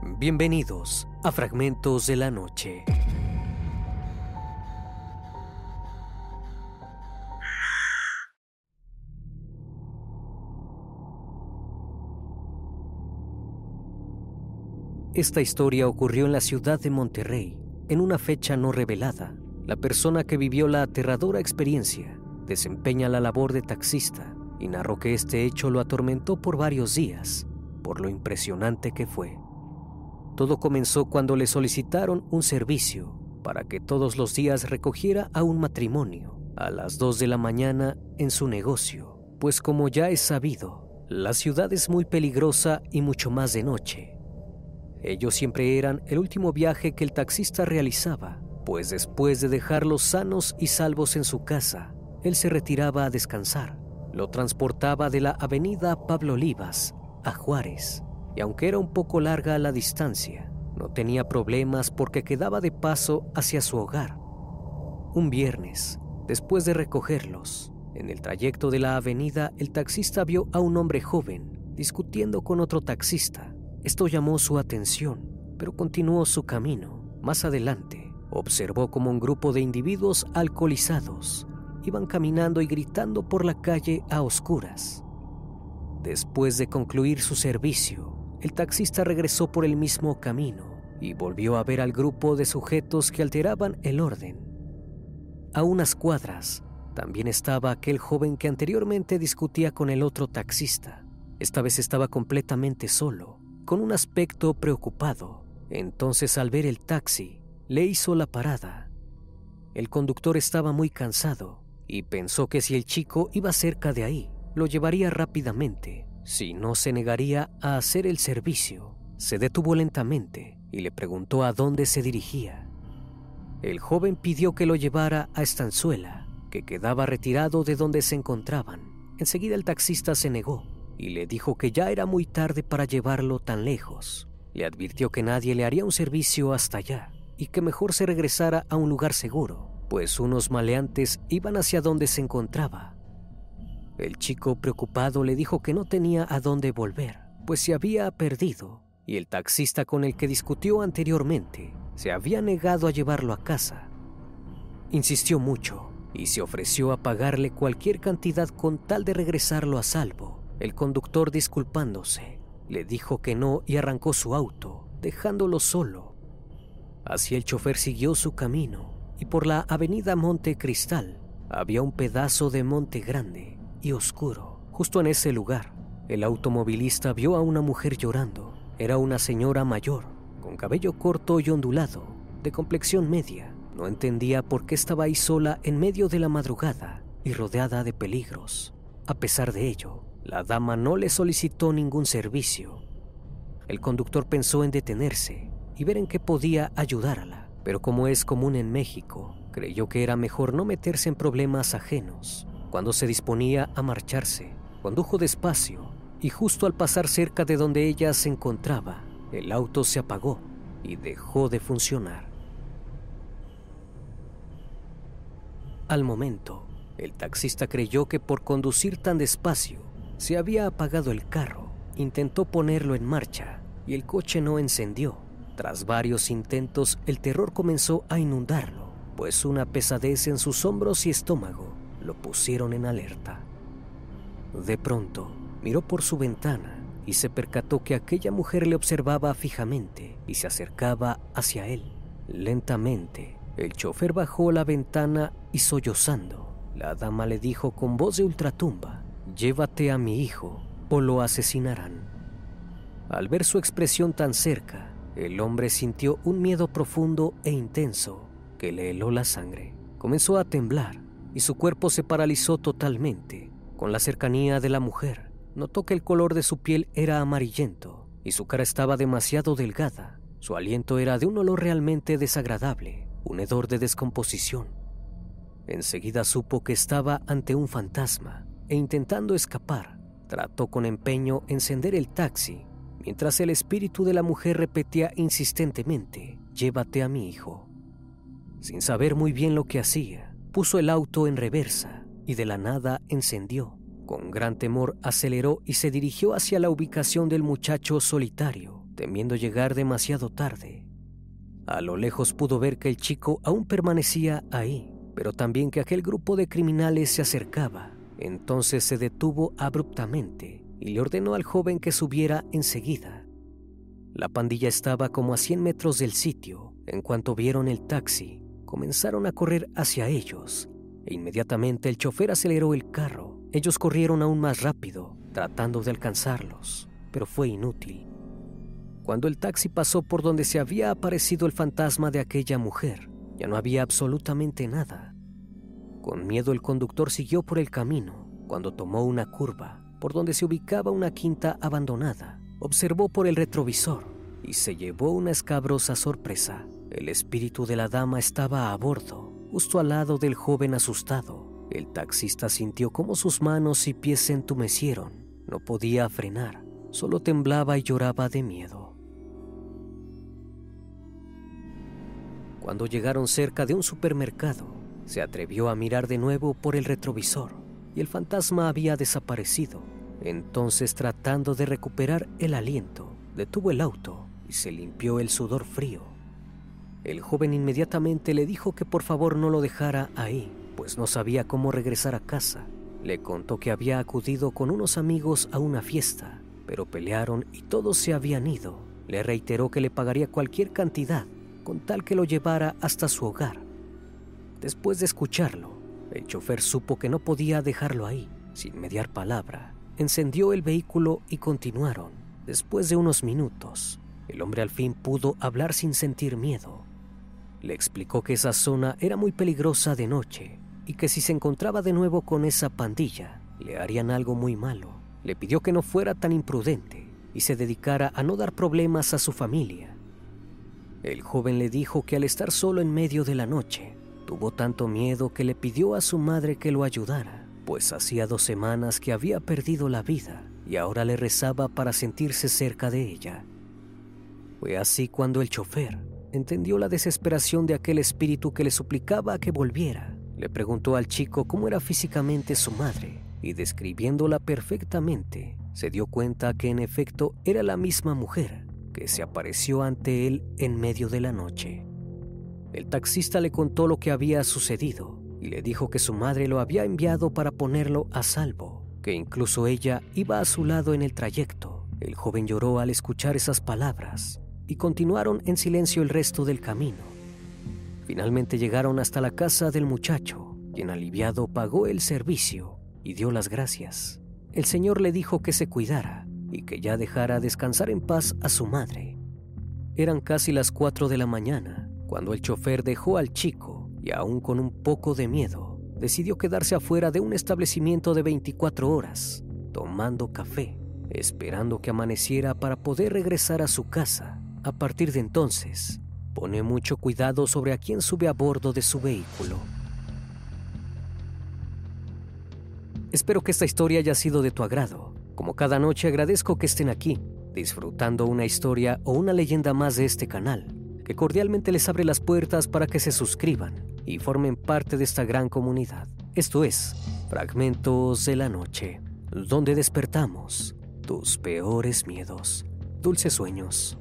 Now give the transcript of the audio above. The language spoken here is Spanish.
Bienvenidos a Fragmentos de la Noche. Esta historia ocurrió en la ciudad de Monterrey, en una fecha no revelada. La persona que vivió la aterradora experiencia desempeña la labor de taxista y narró que este hecho lo atormentó por varios días, por lo impresionante que fue. Todo comenzó cuando le solicitaron un servicio para que todos los días recogiera a un matrimonio a las 2 de la mañana en su negocio, pues como ya es sabido, la ciudad es muy peligrosa y mucho más de noche. Ellos siempre eran el último viaje que el taxista realizaba, pues después de dejarlos sanos y salvos en su casa, él se retiraba a descansar. Lo transportaba de la avenida Pablo Olivas a Juárez, y aunque era un poco larga la distancia, no tenía problemas porque quedaba de paso hacia su hogar. Un viernes, después de recogerlos, en el trayecto de la avenida el taxista vio a un hombre joven discutiendo con otro taxista. Esto llamó su atención, pero continuó su camino. Más adelante, observó como un grupo de individuos alcoholizados iban caminando y gritando por la calle a oscuras. Después de concluir su servicio, el taxista regresó por el mismo camino y volvió a ver al grupo de sujetos que alteraban el orden. A unas cuadras también estaba aquel joven que anteriormente discutía con el otro taxista. Esta vez estaba completamente solo, con un aspecto preocupado. Entonces al ver el taxi, le hizo la parada. El conductor estaba muy cansado y pensó que si el chico iba cerca de ahí, lo llevaría rápidamente, si no se negaría a hacer el servicio. Se detuvo lentamente y le preguntó a dónde se dirigía. El joven pidió que lo llevara a Estanzuela, que quedaba retirado de donde se encontraban. Enseguida el taxista se negó y le dijo que ya era muy tarde para llevarlo tan lejos. Le advirtió que nadie le haría un servicio hasta allá y que mejor se regresara a un lugar seguro pues unos maleantes iban hacia donde se encontraba. El chico preocupado le dijo que no tenía a dónde volver, pues se había perdido, y el taxista con el que discutió anteriormente se había negado a llevarlo a casa. Insistió mucho y se ofreció a pagarle cualquier cantidad con tal de regresarlo a salvo. El conductor, disculpándose, le dijo que no y arrancó su auto, dejándolo solo. Así el chofer siguió su camino y por la avenida Monte Cristal había un pedazo de monte grande y oscuro. Justo en ese lugar, el automovilista vio a una mujer llorando. Era una señora mayor, con cabello corto y ondulado, de complexión media. No entendía por qué estaba ahí sola en medio de la madrugada y rodeada de peligros. A pesar de ello, la dama no le solicitó ningún servicio. El conductor pensó en detenerse y ver en qué podía ayudarla pero como es común en México, creyó que era mejor no meterse en problemas ajenos. Cuando se disponía a marcharse, condujo despacio y justo al pasar cerca de donde ella se encontraba, el auto se apagó y dejó de funcionar. Al momento, el taxista creyó que por conducir tan despacio se había apagado el carro. Intentó ponerlo en marcha y el coche no encendió. Tras varios intentos, el terror comenzó a inundarlo, pues una pesadez en sus hombros y estómago lo pusieron en alerta. De pronto, miró por su ventana y se percató que aquella mujer le observaba fijamente y se acercaba hacia él. Lentamente, el chofer bajó la ventana y sollozando, la dama le dijo con voz de ultratumba, llévate a mi hijo o lo asesinarán. Al ver su expresión tan cerca, el hombre sintió un miedo profundo e intenso que le heló la sangre. Comenzó a temblar y su cuerpo se paralizó totalmente. Con la cercanía de la mujer, notó que el color de su piel era amarillento y su cara estaba demasiado delgada. Su aliento era de un olor realmente desagradable, un hedor de descomposición. Enseguida supo que estaba ante un fantasma e intentando escapar, trató con empeño encender el taxi mientras el espíritu de la mujer repetía insistentemente, llévate a mi hijo. Sin saber muy bien lo que hacía, puso el auto en reversa y de la nada encendió. Con gran temor aceleró y se dirigió hacia la ubicación del muchacho solitario. temiendo llegar demasiado tarde. A lo lejos pudo ver que el chico aún permanecía ahí, pero también que aquel grupo de criminales se acercaba. Entonces se detuvo abruptamente y le ordenó al joven que subiera enseguida. La pandilla estaba como a 100 metros del sitio. En cuanto vieron el taxi, comenzaron a correr hacia ellos e inmediatamente el chofer aceleró el carro. Ellos corrieron aún más rápido, tratando de alcanzarlos, pero fue inútil. Cuando el taxi pasó por donde se había aparecido el fantasma de aquella mujer, ya no había absolutamente nada. Con miedo el conductor siguió por el camino. Cuando tomó una curva, por donde se ubicaba una quinta abandonada, observó por el retrovisor y se llevó una escabrosa sorpresa. El espíritu de la dama estaba a bordo, justo al lado del joven asustado. El taxista sintió cómo sus manos y pies se entumecieron. No podía frenar, solo temblaba y lloraba de miedo. Cuando llegaron cerca de un supermercado, se atrevió a mirar de nuevo por el retrovisor y el fantasma había desaparecido. Entonces, tratando de recuperar el aliento, detuvo el auto y se limpió el sudor frío. El joven inmediatamente le dijo que por favor no lo dejara ahí, pues no sabía cómo regresar a casa. Le contó que había acudido con unos amigos a una fiesta, pero pelearon y todos se habían ido. Le reiteró que le pagaría cualquier cantidad con tal que lo llevara hasta su hogar. Después de escucharlo, el chofer supo que no podía dejarlo ahí, sin mediar palabra. Encendió el vehículo y continuaron. Después de unos minutos, el hombre al fin pudo hablar sin sentir miedo. Le explicó que esa zona era muy peligrosa de noche y que si se encontraba de nuevo con esa pandilla, le harían algo muy malo. Le pidió que no fuera tan imprudente y se dedicara a no dar problemas a su familia el joven le dijo que al estar solo en medio de la noche, tuvo tanto miedo que le pidió a su madre que lo ayudara, pues hacía dos semanas que había perdido la vida y ahora le rezaba para sentirse cerca de ella. Fue así cuando el chofer entendió la desesperación de aquel espíritu que le suplicaba que volviera. Le preguntó al chico cómo era físicamente su madre y describiéndola perfectamente, se dio cuenta que en efecto era la misma mujer se apareció ante él en medio de la noche. El taxista le contó lo que había sucedido y le dijo que su madre lo había enviado para ponerlo a salvo, que incluso ella iba a su lado en el trayecto. El joven lloró al escuchar esas palabras y continuaron en silencio el resto del camino. Finalmente llegaron hasta la casa del muchacho, quien aliviado pagó el servicio y dio las gracias. El señor le dijo que se cuidara y que ya dejara descansar en paz a su madre. Eran casi las cuatro de la mañana cuando el chofer dejó al chico y aún con un poco de miedo, decidió quedarse afuera de un establecimiento de 24 horas, tomando café, esperando que amaneciera para poder regresar a su casa. A partir de entonces, pone mucho cuidado sobre a quién sube a bordo de su vehículo. Espero que esta historia haya sido de tu agrado. Como cada noche agradezco que estén aquí, disfrutando una historia o una leyenda más de este canal, que cordialmente les abre las puertas para que se suscriban y formen parte de esta gran comunidad. Esto es Fragmentos de la Noche, donde despertamos tus peores miedos. Dulces sueños.